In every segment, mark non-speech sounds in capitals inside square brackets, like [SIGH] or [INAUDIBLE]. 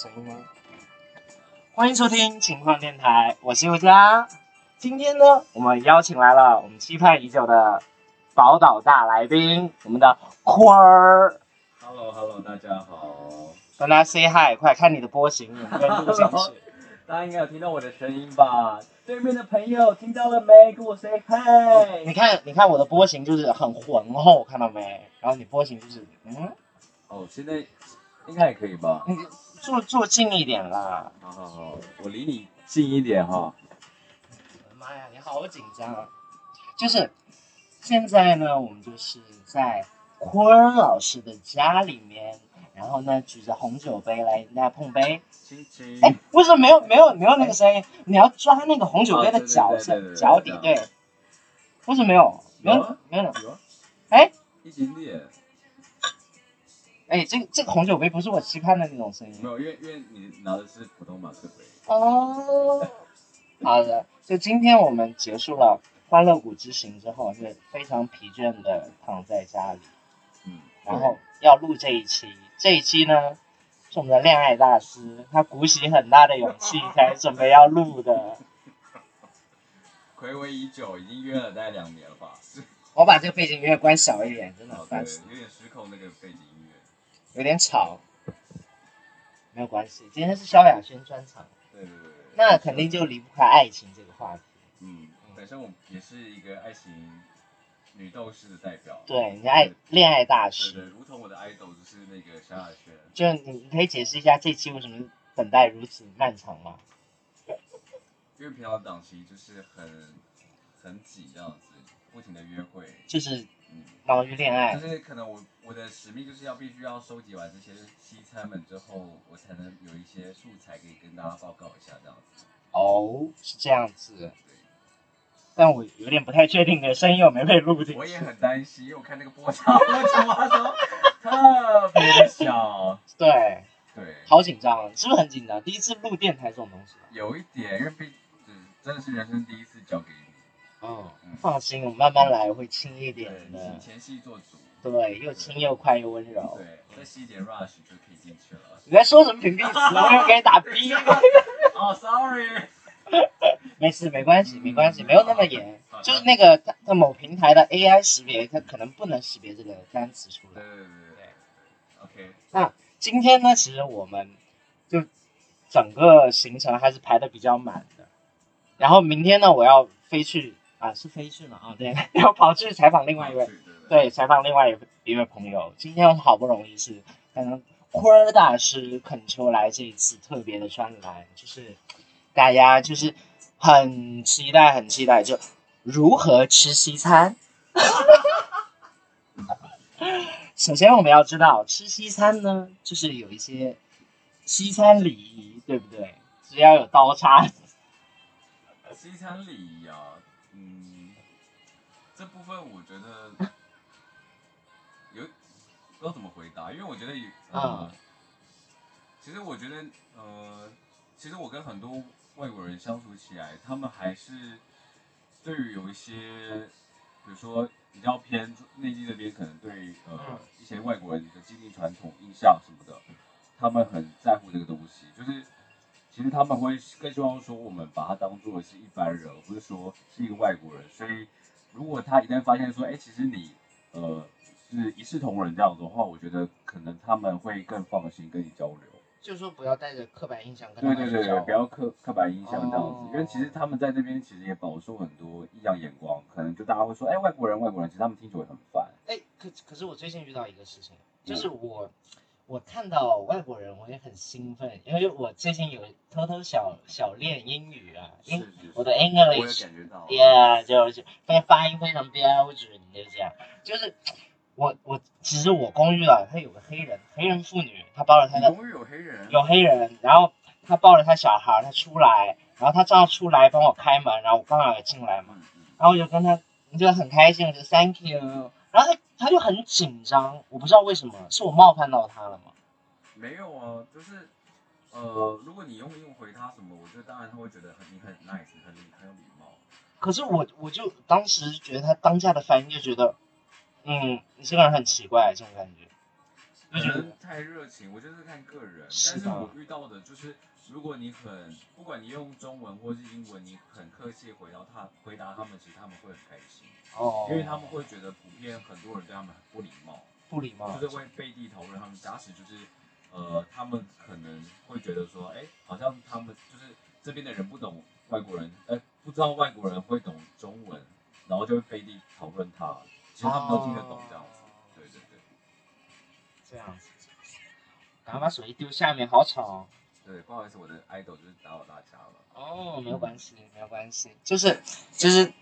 声音吗？欢迎收听情况电台，我是尤佳。今天呢，我们邀请来了我们期盼已久的宝岛大来宾，我们的坤儿。Hello Hello，大家好。跟大家 say hi，快看你的波形，跟录进去。[LAUGHS] 大家应该有听到我的声音吧？对面的朋友听到了没？跟我 say hi。你看，你看我的波形就是很浑厚，看到没？然后你波形就是，嗯，哦，现在应该也可以吧？你坐坐近一点啦。好好好，我离你近一点哈。我的妈呀，你好紧张啊！就是现在呢，我们就是在坤老师的家里面，然后呢举着红酒杯来跟大家碰杯。亲亲。哎，为什么没有没有没有那个声音？你要抓那个红酒杯的脚脚底，对。为什么没有？没有没有哎一点点。哎，这个这个红酒杯不是我期盼的那种声音没。有，因为因为你拿的是普通马克杯。哦，好的，就今天我们结束了欢乐谷之行之后，是非常疲倦的躺在家里，嗯。然后要录这一期。这一期呢，是我们的恋爱大师，他鼓起很大的勇气才准备要录的。[LAUGHS] 暌违已久，已经约了大概两年了吧？是。[LAUGHS] 我把这个背景音乐关小一点，真的哦，对烦死，，有点失控那个背景。有点吵。没有关系，今天是萧亚轩专场，对对对对。那肯定就离不开爱情这个话题。嗯，本身我也是一个爱情女斗士的代表。对，你爱恋爱大对师。对，如同我的 idol 就是那个萧亚轩。就你你可以解释一下这期为什么等待如此漫长吗？因为平常档期就是很很挤这样子，不停的约会。就是嗯，忙于恋爱就，是可能我我的使命就是要必须要收集完这些西餐们之后，我才能有一些素材可以跟大家报告一下这样子。哦，是这样子，对，但我有点不太确定你的声音有没有被录进去。我也很担心，因为我看那个波长，波长特别的小。[LAUGHS] 对，对，好紧张，啊，是不是很紧张？第一次录电台这种东西。有一点，因为毕嗯真的是人生第一次交给你。嗯嗯，放心，我慢慢来，会轻一点，的请。前戏做足。对，又轻又快又温柔。对，再吸一点 rush 就可以进去了。你在说什么屏蔽词？我又给你打 B。[LAUGHS] 哦，sorry。[LAUGHS] 没事，没关系，没关系，嗯没有那么严就是那个它它某平台的 AI 识别，它可能不能识别这个单词出来。对对对对对。OK。那今天呢，其实我们就整个行程还是排的比较满的。然后明天呢，我要飞去啊，是飞去嘛？啊，对，[LAUGHS] 要跑去采访另外一位，对。采访另外一位一位朋友。今天好不容易是，嗯，坤儿大师恳求来这一次特别的专栏，就是大家就是很期待，很期待，就如何吃西餐。[LAUGHS] 首先我们要知道，吃西餐呢，就是有一些西餐礼仪，对不对？是要有刀叉。西餐礼仪啊，嗯，这部分我觉得不知道怎么回答，因为我觉得有，呃，嗯其实我觉得，呃，其实我跟很多外国人相处起来，他们还是对于有一些，比如说比较偏内地那边，可能对呃嗯。一些外国人的既定传统印象什么的，他们很在乎这个东西，就是其实他们会更希望说我们把他当做是一般人，而不是说是一个外国人。所以如果他一旦发现说，哎，其实你呃是一视同仁这样子的话，我觉得可能他们会更放心跟你交流。就是说不要带着刻板印象跟对对对对，不要刻刻板印象这样子，哦因为其实他们在那边其实也饱受很多异样眼光，可能就大家会说，哎，外国人外国人，其实他们听久了很烦。哎，可可是我最近遇到一个事情，就是我、我看到外国人，我也很兴奋，因为我最近有偷偷小小练英语啊，英是我的 English，感觉到。yeah，就是非发音非常标准，就这样。就是我我其实我公寓啊，他有个黑人黑人妇女，她抱着她的公寓有黑人？有黑人，然后她抱着她小孩，她出来，然后她正要出来帮我开门，然后我刚好也进来嘛。然后我就跟她，我就很开心，我就 Thank you。然后她她就很紧张，我不知道为什么，是我冒犯到她了吗？没有啊，就是呃，如果你用英文回她什么，我觉得当然他会觉得很你很 nice，很礼很有礼貌。可是我我就当时觉得她当下的反应就觉得，嗯，你这个人很奇怪这种感觉。可就觉得能太热情，我就是看个人。是的但是我遇到的就是，如果你很，不管你用中文或是英文，你很客气回答他，回答他们，其实他们会很开心，哦，因为他们会觉得普遍很多人对他们很不礼貌，不礼貌，就是会背地讨论他们假使就是，呃，他们可能会觉得说，哎，好像他们就是这边的人不懂外国人，呃，不知道外国人会懂中文，然后就会背地讨论他，其实他们都听得懂这样子。对对对。这样子。赶快把手机丢下面，好吵哦。对，不好意思，我的 idol 就是打扰大家了。哦，没有关系，没有关系，就是就是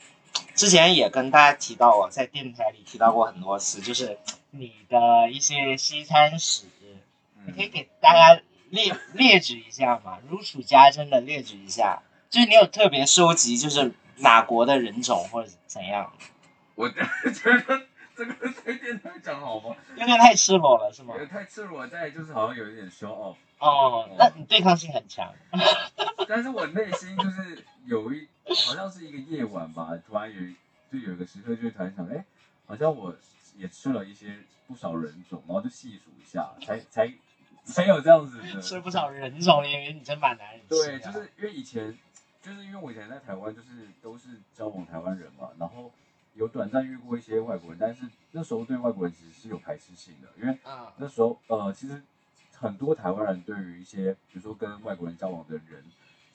之前也跟大家提到我，在电台里提到过很多次，就是你的一些西餐史，你可以嗯，给大家列列举一下嘛，如数家珍的列举一下，就是你有特别收集，就是哪国的人种或者怎样，我觉得这个在电台讲好吗？有点太赤裸了，是吗？也太赤裸，在就是好像有一点 show off，哦，那你对抗性很强，[LAUGHS] 但是我内心就是有一，好像是一个夜晚吧，突然有一就有一个时刻，就突然想，哎，好像我也吃了一些不少人种，然后就细数一下，才才才有这样子的，吃不少人种，因为你真蛮难吃对，就是因为以前，就是因为我以前在台湾，就是都是交往台湾人嘛，然后有短暂遇过一些外国人，但是那时候对外国人其实是有排斥性的，因为嗯那时候呃，其实很多台湾人对于一些比如说跟外国人交往的人，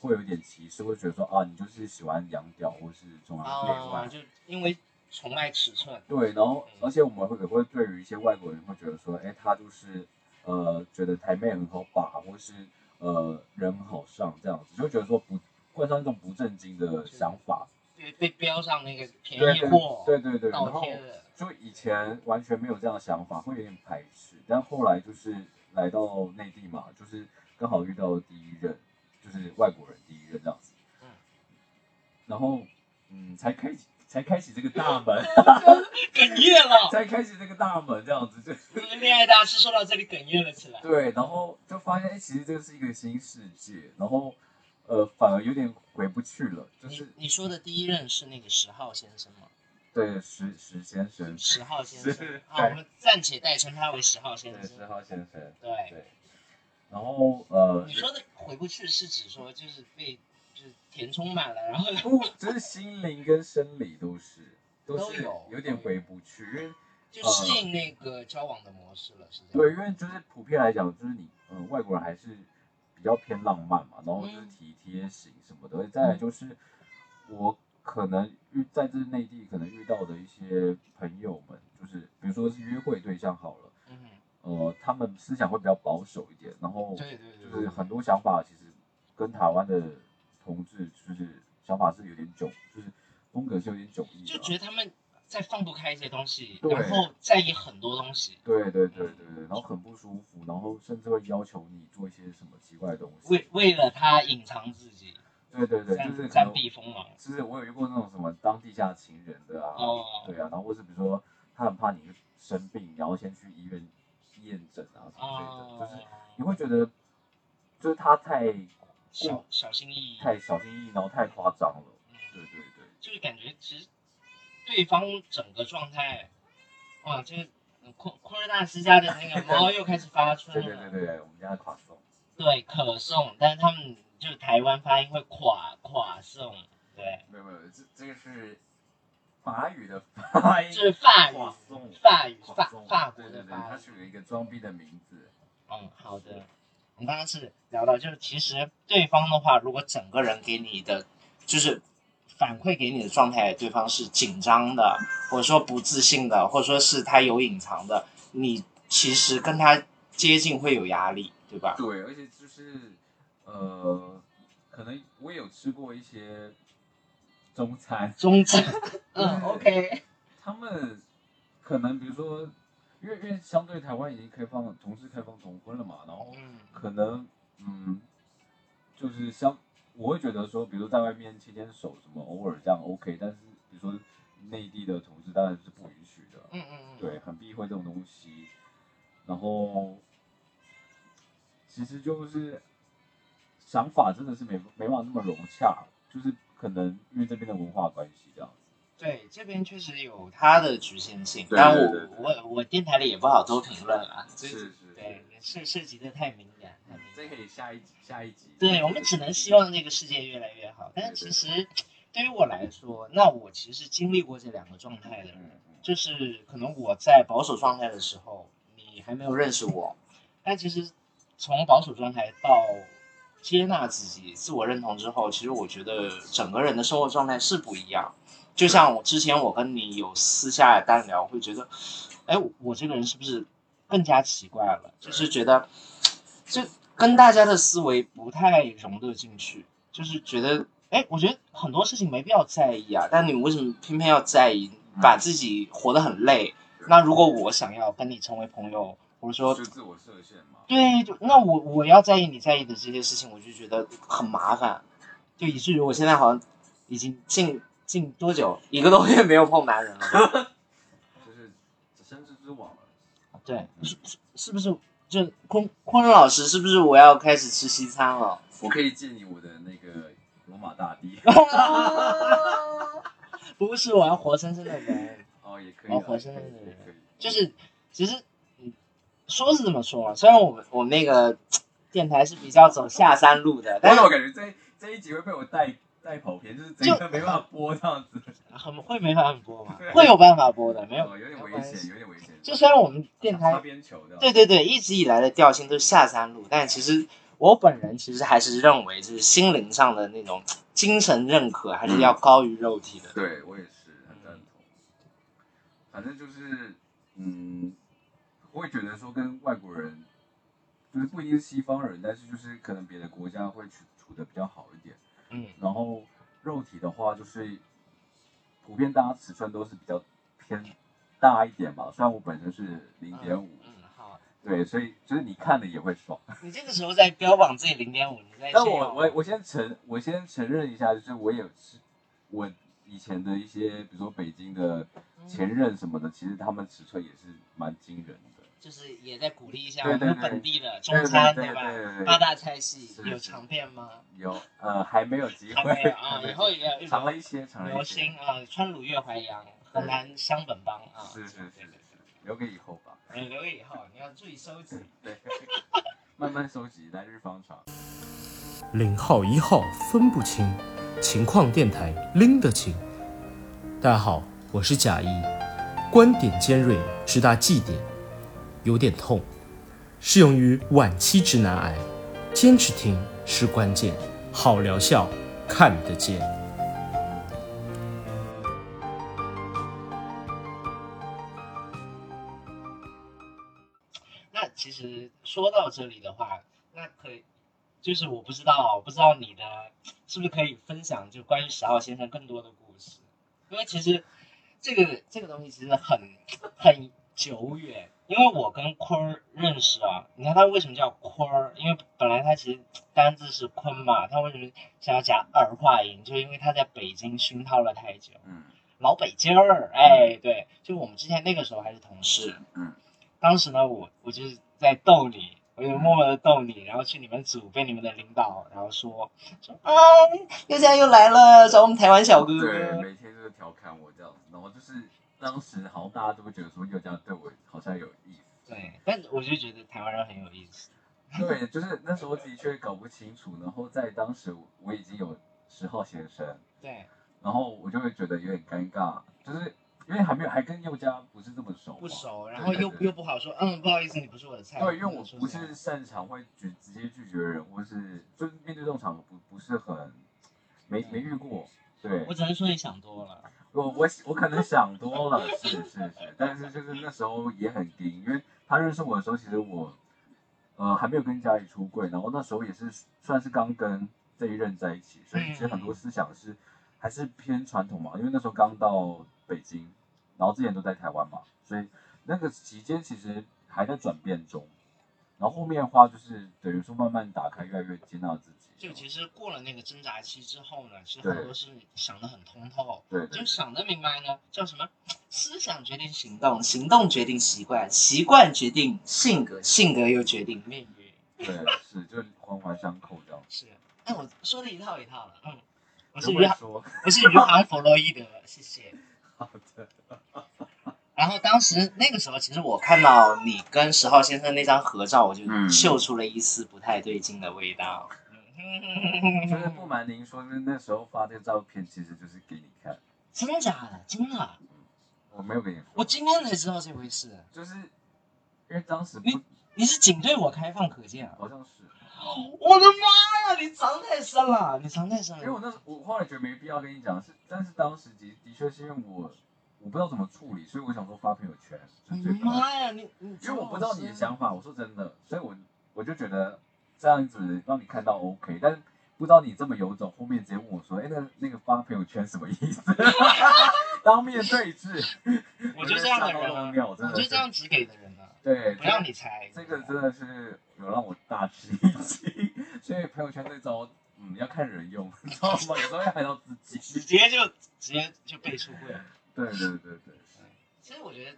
会有一点歧视，会觉得说啊，你就是喜欢洋屌或是中央内哦，外。就因为崇拜尺寸，对，然后嗯而且我们会会对于一些外国人会觉得说，哎，他就是呃觉得台妹很好把，或是呃人很好上这样子，就觉得说不会上一种不正经的想法。被被标上那个便宜货，对对对，然倒后贴的，就以前完全没有这样的想法，会有点排斥，但后来就是来到内地嘛，就是刚好遇到第一任，就是外国人第一任这样子，嗯。然后嗯，才开启才开启这个大门，哽咽了。[LAUGHS] 才开启这个大门这样子，就那个恋爱大师说到这里哽咽了起来。对，然后就发现哎，其实这是一个新世界，然后呃，反而有点回不去了，就是你你说的第一任是那个十号先生吗？对石石先生，十号先生是 [LAUGHS] 啊，我们暂且代称他为十号先对十号。先生，对，对，然后呃，你说的回不去是指说就是被就是填充满了，然后不，就是心灵跟生理都是都是有有点回不去，因为就适应那个交往的模式了，是这样。对，因为就是普遍来讲，就是你呃外国人还是比较偏浪漫嘛，然后就是嗯体贴型什么的，再来就是我可能遇在这内地可能遇到的一些朋友们，就是比如说是约会对象好了，嗯，呃，他们思想会比较保守一点，然后就是很多想法其实跟台湾的同志就是想法是有点迥，就是风格是有点迥异的。觉得他们在放不开一些东西，然后在意很多东西，对对对对对，然后很不舒服，然后甚至会要求你做一些什么奇怪的东西。为为了他隐藏自己，对对对，就是暂，避锋芒。就是我有遇过那种什么当地下情人的啊，哦对啊，然后或是比如说他很怕你生病，然后先去医院验诊啊什么之类的，哦，就是你会觉得，就是他太小小心翼翼，太小心翼翼，然后太夸张了。嗯对对对。对方整个状态，哇，这个昆昆尔大师家的那个猫 [LAUGHS] 又开始发春对了，对对对，我们家的垮送。对可颂，但是他们就是台湾发音会垮垮颂，对，没有没有，这这个是法语的发音，就是法语法语法法国对对对，的发音。它是有一个装逼的名字。嗯，好的。我们刚刚是聊到，就是其实对方的话，如果整个人给你的就是反馈给你的状态，对方是紧张的，或者说不自信的，或者说是他有隐藏的，你其实跟他接近会有压力，对吧？对，而且就是呃，可能我也有吃过一些中餐，中餐，[LAUGHS] 嗯，OK，他们可能比如说，因为因为相对台湾已经开放了同时开放同婚了嘛，然后嗯。可能嗯，就是相我会觉得说，比如在外面牵牵手什么，偶尔这样 OK，但是比如说内地的同志当然是不允许的，嗯嗯嗯，对，很避讳这种东西。然后其实就是想法真的是没没办法那么融洽，就是可能因为这边的文化关系这样子。对，这边确实有它的局限性，对但我我我电台里也不好多评论啊，这是是对，涉涉及的太敏感，太敏感。这可以下一集下一集。对，我们只能希望这个世界越来越好。但是其实对于我来说，那我其实经历过这两个状态的人，就是可能我在保守状态的时候，你还没有认识我，[LAUGHS] 但其实从保守状态到接纳自己、自我认同之后，其实我觉得整个人的生活状态是不一样。就像我之前我跟你有私下单聊，会觉得，哎，我这个人是不是更加奇怪了？就是觉得，就跟大家的思维不太融得进去，就是觉得，哎，我觉得很多事情没必要在意啊，但你为什么偏偏要在意，把自己活得很累？那如果我想要跟你成为朋友，或者说就自我设限嘛。对，就那我我要在意你在意的这些事情，我就觉得很麻烦，就以至于我现在好像已经近近多久一个多月没有碰男人了。[LAUGHS] 就是生之之往了。[LAUGHS] 对，是是是不是？就坤坤老师，是不是我要开始吃西餐了？我可以借你我的那个罗马大帝。[LAUGHS] 不是，我要活生生的人。哦，也可以啊。哦活生生的人。就是其实，嗯，说是这么说啊，虽然我们我们那个电台是比较走下山路的，但是我感觉这这一集会被我带带跑偏，就是整个没办法播这样子。[LAUGHS] 很会没办法播嘛，会有办法播的，没有哦，有点危险，有点危险。就虽然我们电擦台边球的。对对对，一直以来的调性都是下山路，但其实我本人其实还是认为，就是心灵上的那种精神认可还是要高于肉体的。对我也是很赞同。反正就是，嗯，我会觉得说跟外国人，就是不一定是西方人，但是就是可能别的国家会处处的比较好一点。嗯，然后肉体的话，就是普遍大家尺寸都是比较偏大一点吧。虽然我本身是零点五，嗯，好，对，所以就是你看了也会爽。[LAUGHS] 你这个时候在标榜自己零点五，你在但我我我先承我先承认一下，就是我也是我以前的一些，比如说北京的前任什么的，其实他们尺寸也是蛮惊人的。就是也在鼓励一下我们本地的中餐，对对吧？对对八大菜系有是尝遍吗？有呃还没有机还会，没有啊，[LAUGHS] 以后也要尝了一些，尝一些，星啊，川鲁粤淮扬，河南湘本帮啊，是是是对对对留给以后吧。嗯，留给以后你要注意收集。对，[LAUGHS] 慢慢收集，来日方长。零号一号分不清，情况电台拎得清。大家好，我是贾一，观点尖锐，直达祭点，有点痛，适用于晚期直男癌，坚持听是关键，好疗效看得见。那其实说到这里的话，那可以，就是我不知道，不知道你的是不是可以分享就关于十号先生更多的故事，因为其实这个这个东西其实很很久远，因为我跟坤儿认识啊，你看他为什么叫坤儿？因为本来他其实单字是坤嘛，他为什么想要加儿化音？就因为他在北京熏陶了太久，嗯老北京儿，哎，对，就我们之前那个时候还是同事，嗯，当时呢，我我就是在逗你，我就默默的逗你，然后去你们组被你们的领导，然后说说啊，又这样又来了，找我们台湾小哥对，哥，每天都是调侃我这样子，然后就是当时好像大家都会觉得说又这样对我好像有意思。对，但我就觉得台湾人很有意思，对，就是那时候的确搞不清楚，然后在当时我已经有十号先生，对，然后我就会觉得有点尴尬，就是因为还没有还跟佑家不是这么熟，不熟，然后又又不好说，嗯，不好意思，你不是我的菜，对，因为我不是擅长会拒直接拒绝人，或是就是面对这种场合不不是很没没遇过，对。我只能说你想多了，我我我可能想多了，是是是，但是就是那时候也很低，因为他认识我的时候，其实我呃还没有跟家里出柜，然后那时候也是算是刚跟这一任在一起，所以其实很多思想是还是偏传统嘛，因为那时候刚到北京，然后之前都在台湾嘛，所以那个期间其实还在转变中，然后后面的话就是等于说慢慢打开，越来越接纳自己，就其实过了那个挣扎期之后呢，其实对很多事想得很通透，对对就想得明白呢，叫什么？思想决定行动，行动决定习惯，习惯决定性格，性格又决定命运。对是就环环相扣这样。是，哎，我说的一套一套了，嗯，我是余杭，我是余杭弗洛伊德，谢谢。然后当时那个时候，其实我看到你跟十号先生那张合照，我就嗯嗅出了一丝不太对劲的味道。[LAUGHS] 就是不瞒您说，那那时候发这个照片，其实就是给你看，真的假的？真的？我没有给你说，我今天才知道这回事。就是因为当时你你是仅对我开放可见啊！好像是，我的妈呀，你藏太深了，你藏太深了。因为我那时我后来觉得没必要跟你讲，是但是当时的的确是因为我我不知道怎么处理，所以我想说发朋友圈是最快。妈呀，你你因为我不知道你的想法，我说真的，所以我我就觉得这样子让你看到 OK，但是不知道你这么有种，后面直接问我说，哎，那那个发朋友圈什么意思？[LAUGHS] 当面对质，我就这样的人我的就这样指给的人啊，对，不让你猜。这个真的是有让我大吃一惊，[LAUGHS] 所以朋友圈这招，嗯，要看人用，你知道吗？有时候要看到自己直。接就直接就背出柜了。对对对对，其实我觉得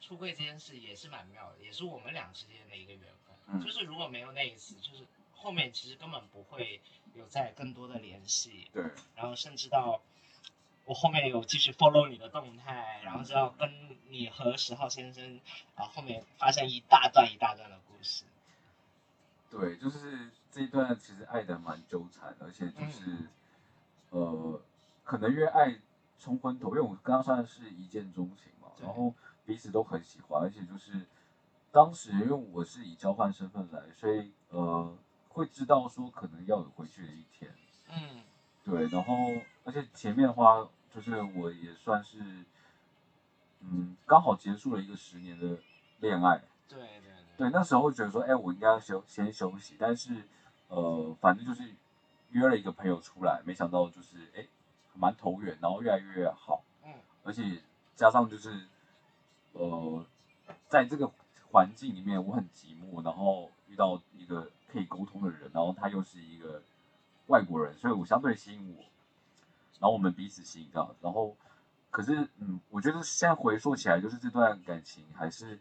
出柜这件事也是蛮妙的，也是我们俩之间的一个缘分。嗯就是如果没有那一次，就是后面其实根本不会有再更多的联系，对，然后甚至到我后面有继续 follow 你的动态，然后知道跟你和十号先生啊后面发生一大段一大段的故事。对，就是这一段其实爱的蛮纠缠，而且就是、呃，可能因为爱冲昏头，因为我跟他算是一见钟情嘛，然后彼此都很喜欢，而且就是当时因为我是以交换身份来，所以呃会知道说可能要有回去的一天，嗯，对，然后而且前面的话就是我也算是嗯刚好结束了一个十年的恋爱。对对对，那时候会觉得说，哎，我应该要休先休息，但是，呃，反正就是约了一个朋友出来，没想到就是，哎，蛮投缘，然后越来越好，嗯而且加上就是，呃，在这个环境里面，我很寂寞，然后遇到一个可以沟通的人，然后他又是一个外国人，所以我相对吸引我，然后我们彼此吸引到，然后，可是，嗯，我觉得现在回溯起来，就是这段感情还是。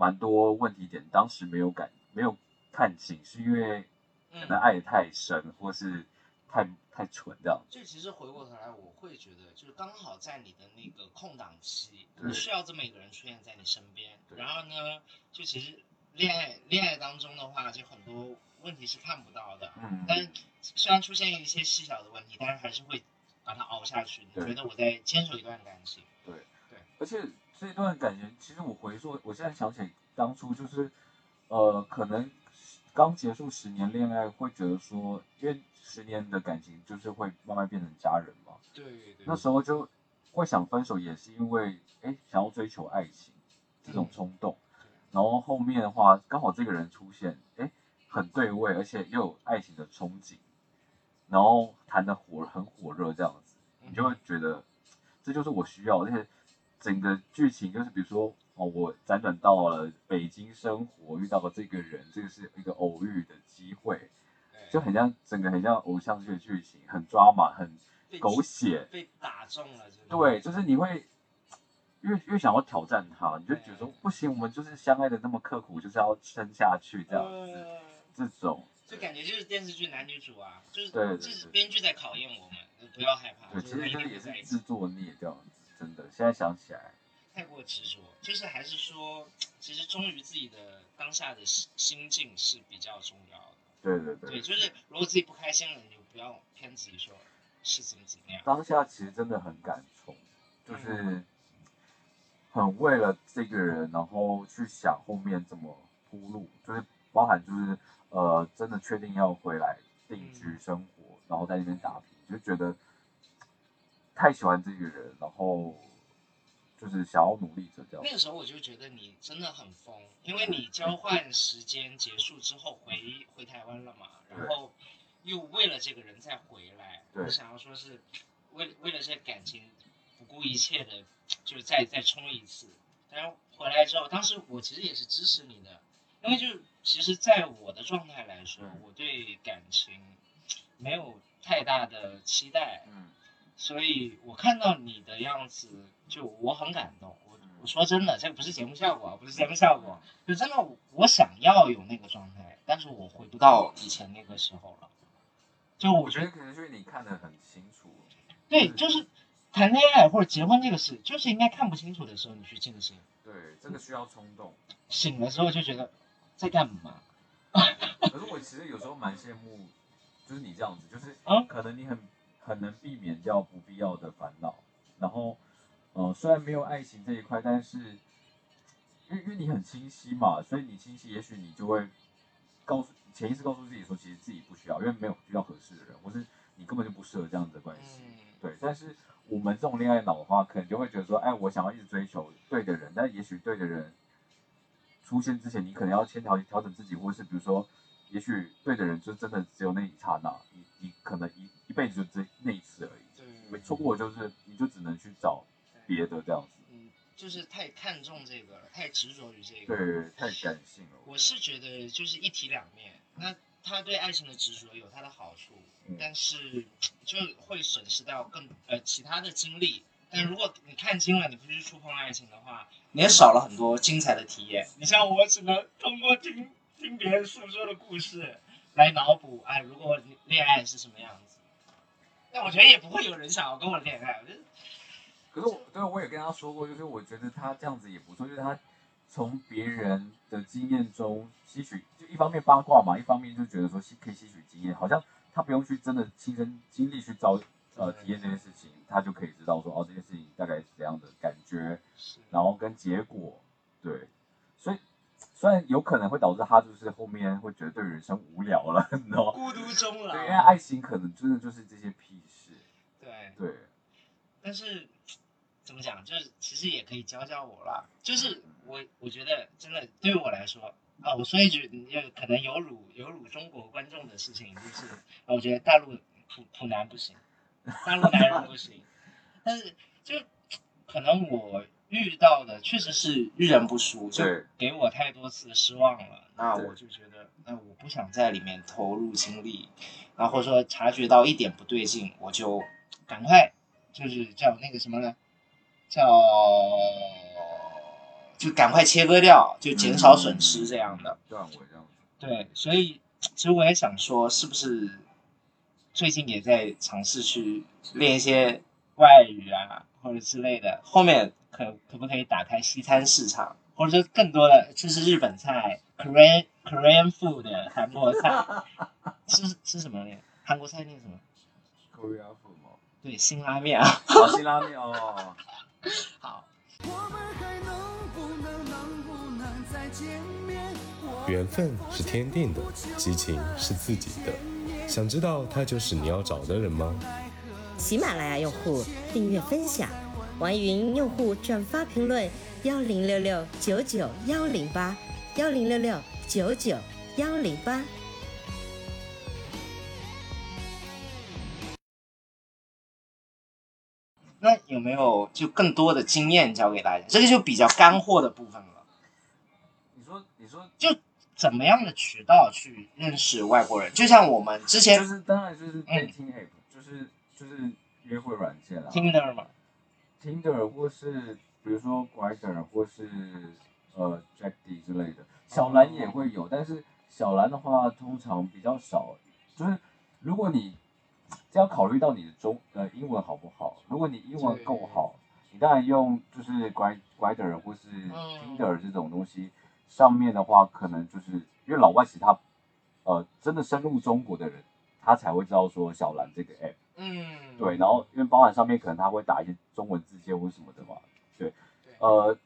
蛮多问题点，当时没有感没有看清，是因为可能嗯，爱得太深，或是太太蠢这样。就其实回过头来，我会觉得，就是刚好在你的那个空档期，你需要这么一个人出现在你身边。然后呢，就其实恋爱恋爱当中的话，就很多问题是看不到的。嗯，但虽然出现一些细小的问题，但是还是会把它熬下去。你觉得我在坚守一段感情？对对而且这段感情，其实我回溯，我现在想起当初就是，呃，可能刚结束十年恋爱，会觉得说，因为十年的感情就是会慢慢变成家人嘛，对对。那时候就会想分手，也是因为哎想要追求爱情这种冲动。然后后面的话，刚好这个人出现，哎，很对味，而且又有爱情的憧憬，然后谈的火很火热这样子，你就会觉得这就是我需要，而且整个剧情就是比如说哦，我辗转到了北京生活，遇到了这个人，这个是一个偶遇的机会，就很像整个很像偶像剧的剧情，很抓马，很狗血，被打中了，对，就是你会越越想要挑战他，你就觉得说不行，我们就是相爱的那么刻苦，就是要撑下去这样子，呃这种。就感觉就是电视剧男女主啊，就是对对这是对编剧在考验我们，不要害怕，对，其实就是也是自作孽这样子，真的，现在想起来，太过执着，就是还是说，[TSK] 其实忠于自己的当下的心心境是比较重要的。对对对，对，就是如果自己不开心了，你就不要骗自己说是怎么怎么样。当下其实真的很感冲，就是很为了这个人，然后去想后面怎么铺路，就是包含就是呃，真的确定要回来定居生活，然后在那边打拼，就觉得太喜欢这个人，然后就是想要努力着这样那。个时候我就觉得你真的很疯，因为你交换时间结束之后回回台湾了嘛，然后又为了这个人再回来，对我想要说是为为了这感情不顾一切的，就是再再冲一次。然后回来之后，当时我其实也是支持你的，因为就是其实，在我的状态来说，嗯我对感情没有太大的期待，嗯所以我看到你的样子，就我很感动。我我说真的，这个不是节目效果，不是节目效果，就真的我想要有那个状态，但是我回不到以前那个时候了。就我我觉得，可能就是你看得很清楚，对，就是谈恋爱或者结婚这个事，就是应该看不清楚的时候你去进行，对，这个需要冲动。醒了之后就觉得在干嘛？[LAUGHS] 可是我其实有时候蛮羡慕，就是你这样子，就是啊可能你很很能避免掉不必要的烦恼，然后呃虽然没有爱情这一块，但是因为因为你很清晰嘛，所以你清晰，也许你就会告诉潜意识告诉自己说，其实自己不需要，因为没有遇到合适的人，或是你根本就不适合这样子的关系。嗯，对，但是我们这种恋爱脑的话，可能就会觉得说，哎，我想要一直追求对的人，但也许对的人出现之前，你可能要先调调整自己，或是比如说，也许对的人就真的只有那一刹那，你你可能一一辈子就这那一次而已，对，没错过就是你就只能去找别的这样子，嗯，就是太看重这个了，太执着于这个。对，太感性了。我是觉得就是一体两面。那他对爱情的执着有他的好处，嗯但是就会损失掉更呃其他的精力。但如果你看清了，你不去触碰爱情的话，你也少了很多精彩的体验。你像我只能通过听听别人诉说的故事来脑补，哎，如果你恋爱是什么样子。但我觉得也不会有人想要跟我恋爱，可是我对我也跟他说过，就是我觉得他这样子也不错，就是他从别人的经验中吸取，就一方面八卦嘛，一方面就觉得说吸可以吸取经验，好像他不用去真的亲身经历去遭呃体验这件事情，他就可以知道说哦这件事情大概是怎样的感觉，然后跟结果，对，所以虽然有可能会导致他就是后面会觉得对人生无聊了，[LAUGHS] 你知道吗？孤独终老。对，因为爱情可能真的就是这些屁事，对。对，但是怎么讲，就是其实也可以教教我啦。就是我我觉得真的对于我来说啊，我说一句就可能有辱有辱中国观众的事情，就是啊我觉得大陆普普男不行，大陆男人不行。但是就可能我遇到的确实是遇人不淑，就给我太多次失望了。那我就觉得，那我不想在里面投入精力，然后或者说察觉到一点不对劲，我就赶快就是叫那个什么呢？叫就赶快切割掉，就减少损失这样的。断尾这样子。对，所以其实我也想说，是不是最近也在尝试去练一些外语啊，或者之类的。后面可可不可以打开西餐市场，或者说更多的就是日本菜，Korean Korean food 的韩国菜，[LAUGHS] 吃吃什么呢？韩国菜念什么？？Korean food 吗？对，辛拉面啊。好，辛拉面哦。[LAUGHS] 好，我们还能不能能不能再见面？我缘分是天定的，激情是自己的。想知道他就是你要找的人吗？喜马拉雅用户订阅分享，网易云用户转发评论幺零六六九九幺零八幺零六六九九幺零八。那有没有就更多的经验教给大家？这个就比较干货的部分了。你说，你说，就怎么样的渠道去认识外国人？就像我们之前就是当然就是 dating app，、就是就是约会软件啦 Tinder 嘛，，Tinder 或是比如说 Grindr 或是呃 Jack D 之类的，小蓝也会有，但是小蓝的话通常比较少，就是如果你这要考虑到你的中呃英文好不好，如果你英文够好，你当然用就是 Grind Grindr 或是嗯。Tinder 这种东西。上面的话，可能就是因为老外其实他，呃，真的深入中国的人，他才会知道说小蓝这个 app，嗯，对，然后因为包含上面可能他会打一些中文字界或什么的嘛，对，对。呃，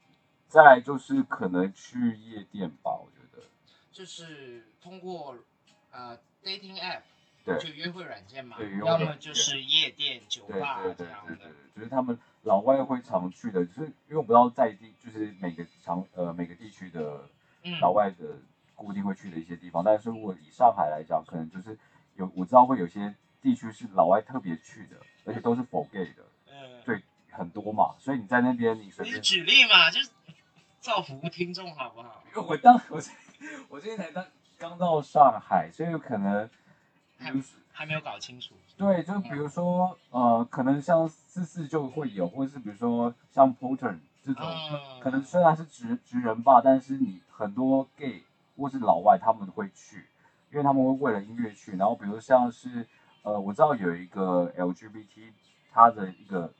再来就是可能去夜店吧，我觉得，就是通过呃 dating app 对就约会软件嘛对要么就是夜店、酒对吧对对这样的对对，，就是他们老外会常去的，就是因为我不知道在地就是每个常呃每个地区的嗯，老外的固定会去的一些地方，但是如果以上海来讲，可能就是有我知道会有些地区是老外特别去的，而且都是否 gay 的，很多嘛，所以你在那边你随你便，举例嘛，就是造福听众好不好？因为我当我我今天才刚刚到上海，所以有可能，还还没有搞清楚，对，就比如说呃，可能像四四就会有，或者是比如说像 Porter 这种，嗯，可能虽然是直直人吧，但是你很多 gay 或是老外他们会去，因为他们会为了音乐去。然后比如像是呃，我知道有一个 LGBT 他的一个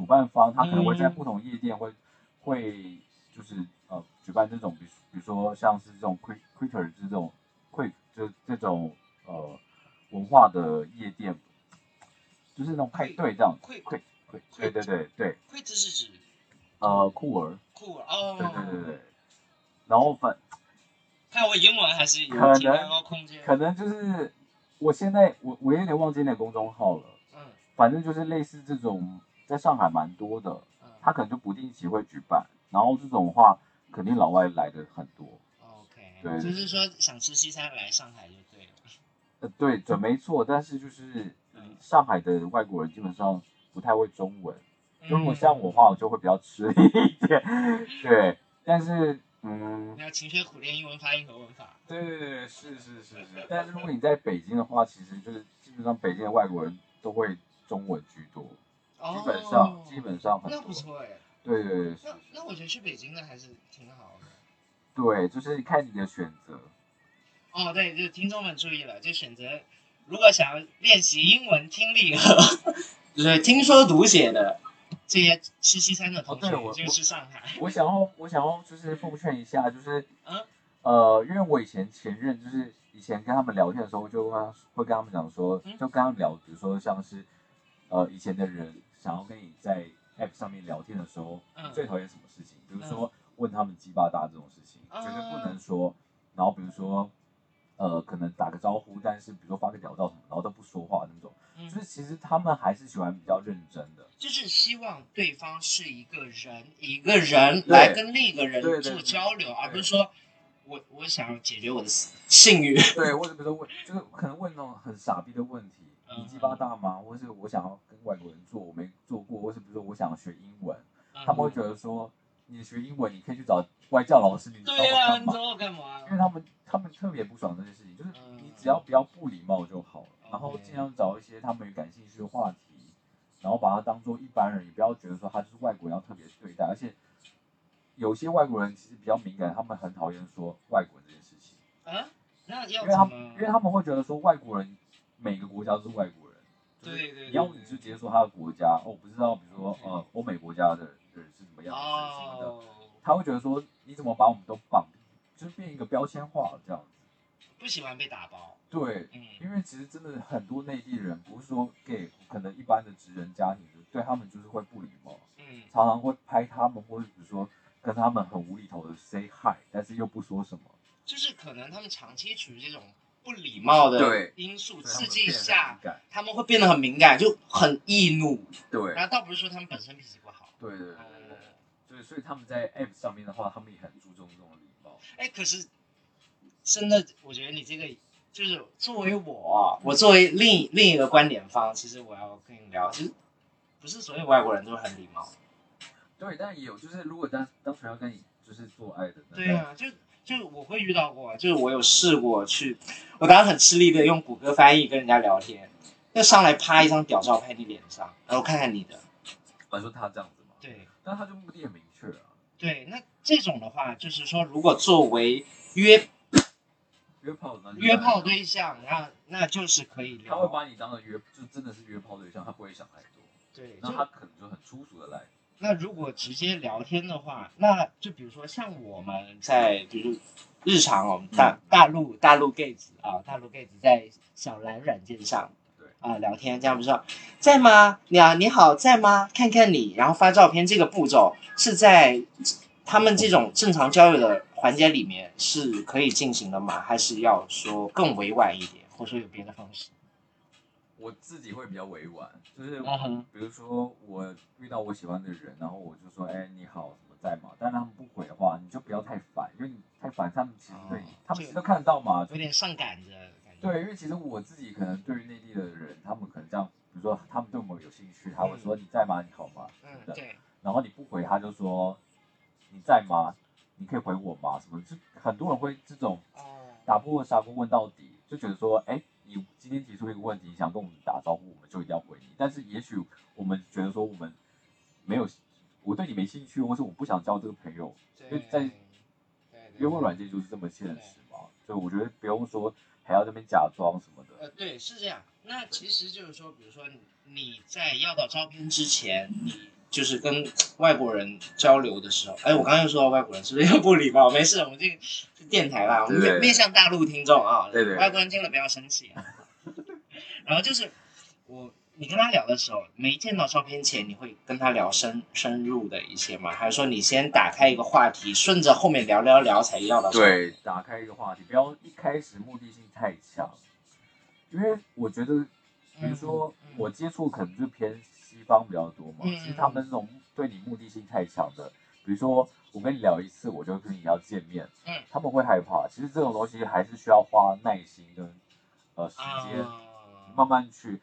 主办方他可能会在嗯。不同夜店会、会就是呃举办这种，比如比如说像是这种 quick quicker 这种 quick 就这种呃文化的夜店，就是那种派对这样 Quick- quick quick 对对对对，惠子是指呃酷儿，酷儿哦，对对对对，然后反看我英文还是有可能可能就是我现在我我有点忘记那个公众号了，嗯。反正就是类似这种在上海蛮多的，嗯。他可能就不定期会举办，然后这种的话肯定老外来的很多。，OK，对。就是说想吃西餐来上海就对了，呃，对，准没错，但是就是嗯。上海的外国人基本上不太会中文，就如果像我的话，我就会比较吃力一点，对，但是嗯你，要勤学苦练英文发音和文法，对对对，是是是是，[LAUGHS] 但是如果你在北京的话，其实就是基本上北京的外国人都会中文居多，哦基本上基本上很那，不错哎，对对对是那那我觉得去北京的还是挺好的。对，就是看你的选择。哦，对，就听众们注意了，就选择如果想要练习英文听力和就是听说读写的这些吃西餐的同学，哦对我就是上海。我想要，我想要就是奉劝一下，就是，嗯呃，因为我以前前任就是以前跟他们聊天的时候，就跟他会跟他们讲说，嗯就跟他们聊，比如说像是，呃，以前的人想要跟你在 app 上面聊天的时候，最讨厌什么事情？比如说问他们鸡巴大这种事情，嗯绝对不能说。然后比如说，呃，可能打个招呼，但是比如说发个屌照什么，然后都不说话那种，嗯就是其实他们还是喜欢比较认真的。就是希望对方是一个人，一个人来跟另一个人做交流，而不是说我我想要解决我的性欲。[LAUGHS] 对，或者比如说问，就是可能问那种很傻逼的问题，嗯你鸡巴大吗？或是我想要跟外国人做，我没做过，或是比如说我想学英文，他们会觉得说，你学英文你可以去找外教老师，你找我干嘛？因为他们他们特别不爽这件事情，就是嗯你只要不要不礼貌就好了，然后尽量找一些他们有感兴趣的话题，然后把它当做一般人，也不要觉得说他就是外国人要特别对待，而且有些外国人其实比较敏感，他们很讨厌说外国人这件事情。啊，那要因为他？们因为他们会觉得说外国人每个国家都是外国人，对对对你要你就直接说他的国家，哦，我不知道，比如说呃欧美国家的人是怎么样子什么的，哦，他会觉得说你怎么把我们都绑，就是变一个标签化了这样子。不喜欢被打包。对，嗯因为其实真的很多内地人不是说 gay，可能一般的职人家庭，对他们就是会不礼貌，嗯，常常会拍他们，或者比如说跟他们很无厘头的 say hi，但是又不说什么。就是可能他们长期处于这种不礼貌的对因素刺激下他们会变得很敏感，就很易怒。对然后倒不是说他们本身脾气不好。对对对对所以他们在 App 上面的话，他们也很注重这种礼貌。哎，可是真的，我觉得你这个就是作为我，我作为另另一个观点方，其实我要跟你聊，其实不是所有外国人都很礼貌。对，但也有就是，如果当当时要跟你就是做爱的，那对啊，就就我会遇到过，就是我有试过去，我当时很吃力的用谷歌翻译跟人家聊天，要上来啪一张屌照拍你脸上，然后看看你的，我说他这样子嘛，对。但他就目的很明确啊，对，那这种的话，就是说如果作为约约炮的那约炮对象，那那就是可以聊，他会把你当成约，就真的是约炮对象，他不会想太多，对，那就他可能就很粗俗的来，那如果直接聊天的话，那就比如说像我们在，比如日常哦，大大陆大陆 gay 子啊，大陆 gay 子在小蓝软件上，对啊聊天，这样不是说在吗？你啊你好在吗？看看你，然后发照片，这个步骤是在他们这种正常交友的环节里面是可以进行的吗？还是要说更委婉一点，或者说有别的方式？我自己会比较委婉，就是比如说我遇到我喜欢的人，然后我就说，哎，你好，什么在吗？但是他们不回的话，你就不要太烦，因为你太烦，他们其实对他们其实都看得到嘛，有点上赶着的感觉。对，因为其实我自己可能对于内地的人，他们可能这样，比如说他们对我们有兴趣，他会说你在吗？你好吗？什么的。嗯对，然后你不回，他就说你在吗？你可以回我吗？什么？就很多人会这种哦，打破砂锅问到底，就觉得说，哎，你今天提出一个问题，你想跟我们打招呼，我们就一定要回你。但是也许我们觉得说我们没有，我对你没兴趣，或是我不想交这个朋友，因为在约会软件就是这么现实嘛。所以我觉得不用说还要这边假装什么的。呃，对，是这样。那其实就是说，比如说你你在要到照片之前，你就是跟外国人交流的时候，哎，我刚刚又说到外国人，是不是又不礼貌？没事，我们这个是电台啦，我们面面向大陆听众啊，对对外国人听了不要生气啊。[LAUGHS] 然后就是我，你跟他聊的时候，没见到照片前，你会跟他聊深深入的一些吗？还是说你先打开一个话题，顺着后面聊聊聊才要到？对，打开一个话题，不要一开始目的性太强，因为我觉得，比如说我接触可能就偏西方比较多嘛，嗯其实他们那种对你目的性太强的，比如说我跟你聊一次，我就跟你要见面，嗯他们会害怕。其实这种东西还是需要花耐心跟呃时间，啊，慢慢去，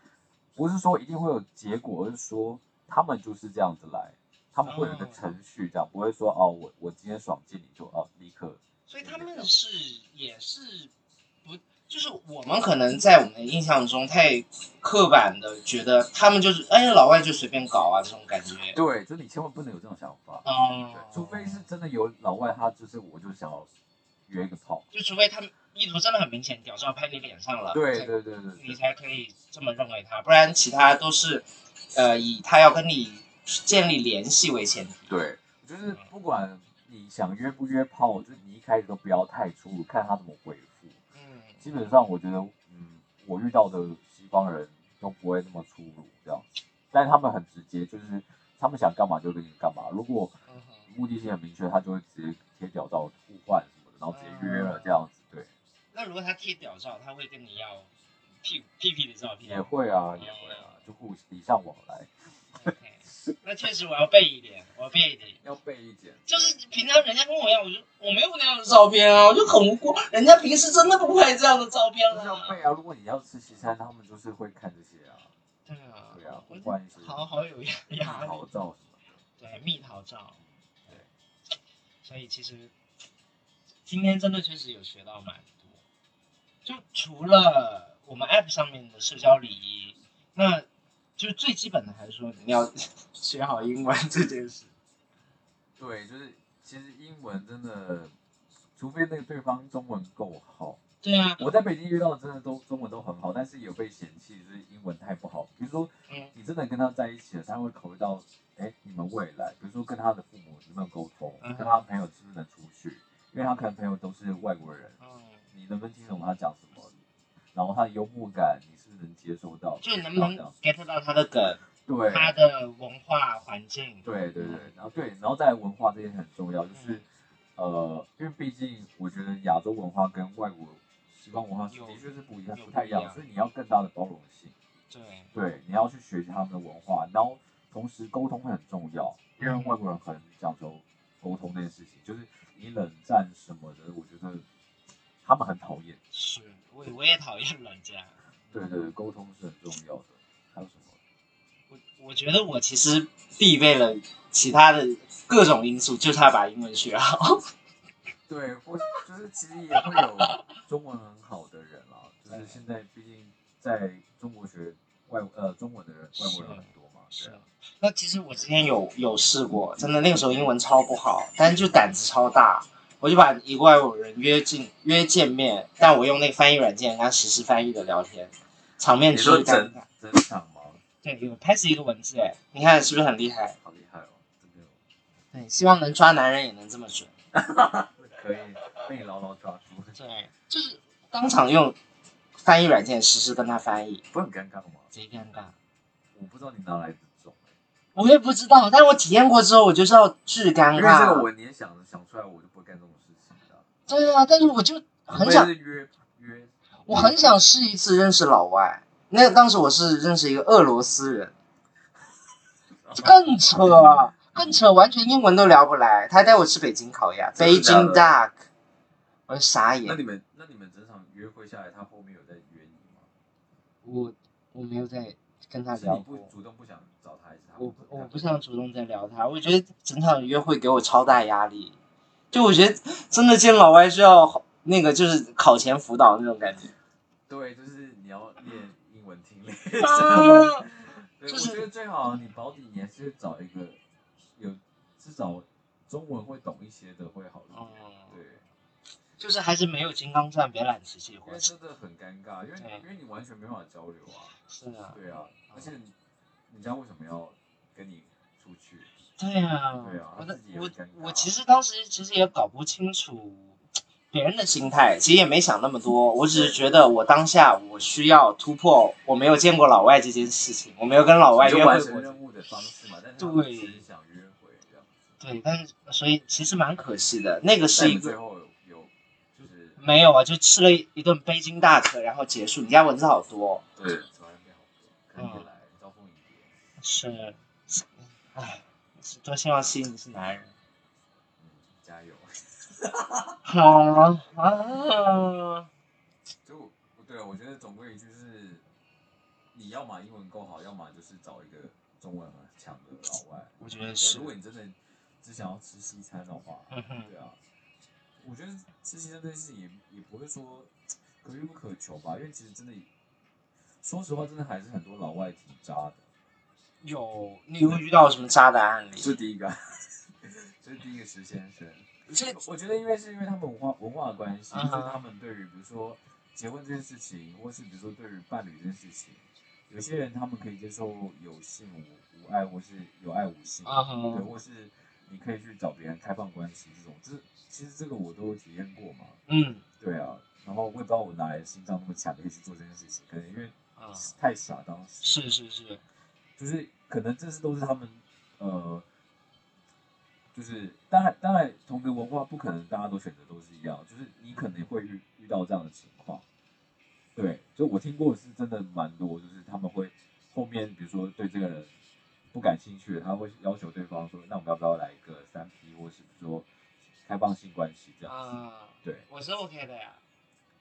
不是说一定会有结果，而是说他们就是这样子来，他们会有一个哦程序，这样不会说哦，我我今天爽见你就哦立刻。所以他们是也是不，就是我们可能在我们的印象中太刻板的觉得他们就是哎老外就随便搞啊这种感觉。对，就是你千万不能有这种想法，嗯，，除非是真的有老外，他就是我就想要约一个炮，就除非他们意图真的很明显，屌照拍你脸上了，对对对对对你才可以这么认为他，不然其他都是呃以他要跟你建立联系为前提。对，就是不管你想约不约炮，就是你一开始都不要太粗鲁，看他怎么回复。嗯，基本上我觉得，嗯，我遇到的西方人都不会那么粗鲁这样，但是他们很直接，就是他们想干嘛就跟你干嘛。如果目的性很明确，他就会直接贴屌照互换什么的，然后直接约了这样子。对，那如果他贴屌照，他会跟你要屁屁屁的照片？也会啊，也会啊，就互礼尚往来 [LAUGHS] 那确实我要背一点，我要背一点。要背一点。就是平常人家跟我要，我就我没有那样的照片啊，我就很无辜。人家平时真的不拍这样的照片就是要啊。备啊！如果你要吃西餐，他们就是会看这些啊，对啊，对啊，我互换一些好好有压压力好。照什么的。对，蜜桃照。对，所以其实今天真的确实有学到蛮多。就除了我们 App 上面的社交礼仪，那就是最基本的，还是说你要 [LAUGHS] 学好英文这件事。对，就是其实英文真的，除非那个对方中文够好。对啊，我在北京遇到的真的都中文都很好，但是有被嫌弃，就是英文太不好。比如说，嗯你真的跟他在一起了，他会考虑到，哎，你们未来，比如说跟他的父母有没有沟通，嗯跟他朋友是不是能出去，因为他可能朋友都是外国人，嗯，你能不能听懂他讲什么？然后他的幽默感，你是能接受到？就你能不能 get 到他的梗，对，他的文化环境？对对对，然后对，然后在文化这些很重要，就是呃，因为毕竟我觉得亚洲文化跟外国西方文化是的确是不一样，不太一样，不一样所以你要更大的包容性。对，对，你要去学习他们的文化，然后同时沟通会很重要，因为外国人很讲究沟通这件事情，就是你冷战什么的，我觉得他们很讨厌。是我我也讨厌人家。对对对，沟通是很重要的。还有什么？我我觉得我其实必备了其他的各种因素，就差把英文学好。[LAUGHS] 对，我就是其实也会有中文很好的人啦，就是现在毕竟在中国学外呃中文的人外国人很多嘛，对啊，那其实我之前有有试过，真的那个时候英文超不好，但是就胆子超大，我就把一个外国人约进约见面，但我用那个翻译软件跟他实时翻译的聊天，场面你之尴尬。整场吗？对，我拍死一个文字，哎，你看是不是很厉害？好厉害哦，真的有对，希望能抓男人也能这么准。可以被你牢牢抓住，对，就是当场用翻译软件实时跟他翻译，不会很尴尬吗？贼尴尬。我不知道你哪来的我也不知道，但我体验过之后，我就知道巨尴因为这个尬。我联想想出来，我。对啊，但是我就很想，约约，我很想试一次认识老外。那当时我是认识一个俄罗斯人，[LAUGHS] 更扯，更扯，完全英文都聊不来。他还带我吃北京烤鸭真的假，Beijing 的 Duck，我傻眼那。你们那你们整场约会下来，他后面有在约你吗？我我没有在跟他聊是你不过，主动不想找他，还是他？我不我不想主动再聊他。我觉得整场约会给我超大压力，就我觉得真的见老外需要那个就是考前辅导那种感觉。对，就是你要练英文听力。[LAUGHS] 啊对，就是我觉得最好你保底你还是找一个有至少中文会懂一些的会好一点。哦对，就是还是没有金刚钻，别揽瓷器活因为。真的很尴尬，因为对因为你完全没办法交流啊。是啊，对啊，而且你知道为什么要跟你出去。对呀，我我我其实当时其实也搞不清楚别人的心态，其实也没想那么多，我只是觉得我当下我需要突破我没有见过老外这件事情，我没有跟老外约会过。成任务的方式嘛，但是对想约会这样。对，但是所以其实蛮可惜的，那个是一个没有啊，就吃了一顿北京大餐，然后结束。你家蚊子好多哦、对，从来变好多，可能也来招蜂引蝶。是，是唉，是多希望吸引的是男人。嗯，加油。[LAUGHS] 好啊，就对，我觉得总归一句是，你要么英文够好，要么就是找一个中文很强的老外。我觉得是如果你真的只想要吃西餐的话，嗯对啊，我觉得吃西餐这件事情也也不会说可遇不可求吧，因为其实真的，说实话，真的还是很多老外挺渣的。有你有遇到什么渣的案例？这是第一个，[LAUGHS] 这是第一个石先生。这我觉得，因为是因为他们文化文化的关系，嗯哼所以他们对于比如说结婚这件事情，或是比如说对于伴侣这件事情，有些人他们可以接受有性无无爱，或是有爱无性，啊对，或是你可以去找别人开放关系这种，这其实这个我都有体验过嘛，嗯对啊。然后我也不知道我哪来的心脏那么强，可以去做这件事情，可能因为啊，太傻，当时是是是，就是可能这是都是他们呃，就是当然当然同个文化不可能大家都选择都是一样，就是你可能会遇遇到这样的情况。对，就我听过是真的蛮多，就是他们会后面比如说对这个人不感兴趣了，他会要求对方说，那我们要不要来一个三 P，或是说开放性关系这样子。啊，对，我是 OK 的呀，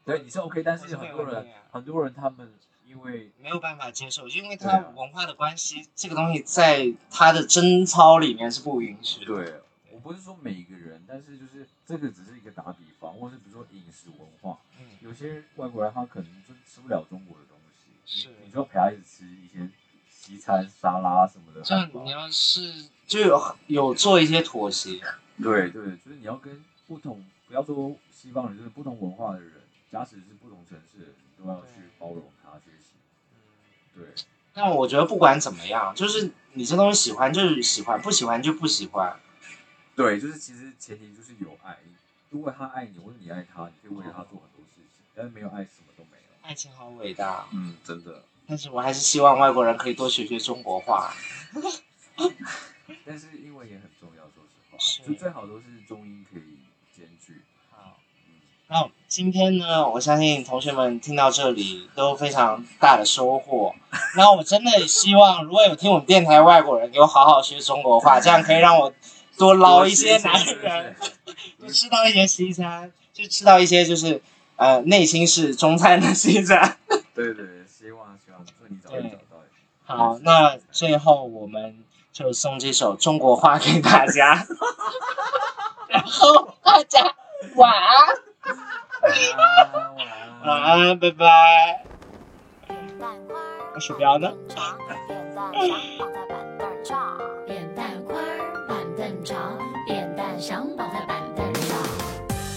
对，你是 OK，但是很多人啊很多人他们因为没有办法接受，因为他文化的关系，这个东西在他的贞操里面是不允许的。对，我不是说每一个人，但是就是这个只是一个打比方，或是比如说饮食文化，嗯，有些外国人他可能就吃不了中国的东西，是。你你就陪他一起吃一些西餐、沙拉什么的这样你要是就有有做一些妥协，对对，就是你要跟不同，不要说西方人，就是不同文化的人，假使是不同城市的人，你都要去包容他学习。对，但我觉得不管怎么样，就是你这东西喜欢就是喜欢，不喜欢就不喜欢。对，就是其实前提就是有爱，如果他爱你，或者你爱他，你可以为了他做很多事情，但是没有爱，什么都没有。爱情好伟大，嗯，真的。但是我还是希望外国人可以多学学中国话。[LAUGHS] 但是英文也很重要，说实话，是就最好都是中英可以兼具。好，嗯，那今天呢，我相信同学们听到这里都非常大的收获。那我真的希望，如果有听我们电台外国人，给我好好学中国话，这样可以让我多捞一些男人，多吃到一些西餐，就吃到一些就是呃内心是中餐的西餐。对对对，希望希望祝你早点找到。好，那最后我们就送这首中国话给大家，[LAUGHS] 然后大家晚安，[LAUGHS] 晚安，拜拜。那鼠标呢？扁担块儿，板凳长，扁担想绑在板凳上。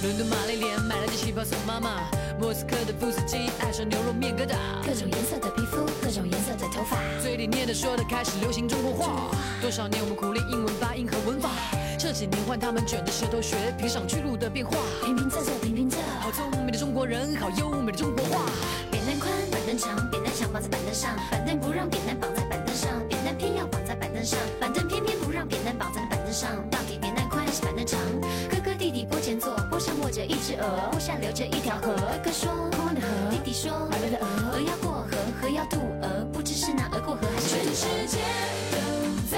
伦敦玛丽莲买了件旗袍送妈妈，莫斯科的布斯基爱上牛肉面疙瘩，各种颜色的皮肤，各种颜色的头发。嘴里念的说的开始流行中国话。多少年我们苦练英文发音和文法，这几年换他们卷着舌头学披上巨鹿的变化。平平仄仄平平仄，聪明的中国人，好？优美的中国话。扁担宽，板凳长，扁担想绑在板凳上，板凳不让扁担绑在板凳上，扁担偏要绑在板凳上，板凳偏偏不让扁担绑在板凳上。到底扁担宽还是板凳长？哥哥弟弟坡前坐，坡上卧着一只鹅，坡下流着一条河。哥哥说空的河，弟弟说白白的鹅，鹅要过河，河要渡鹅，不知是那鹅过河还是全世界都在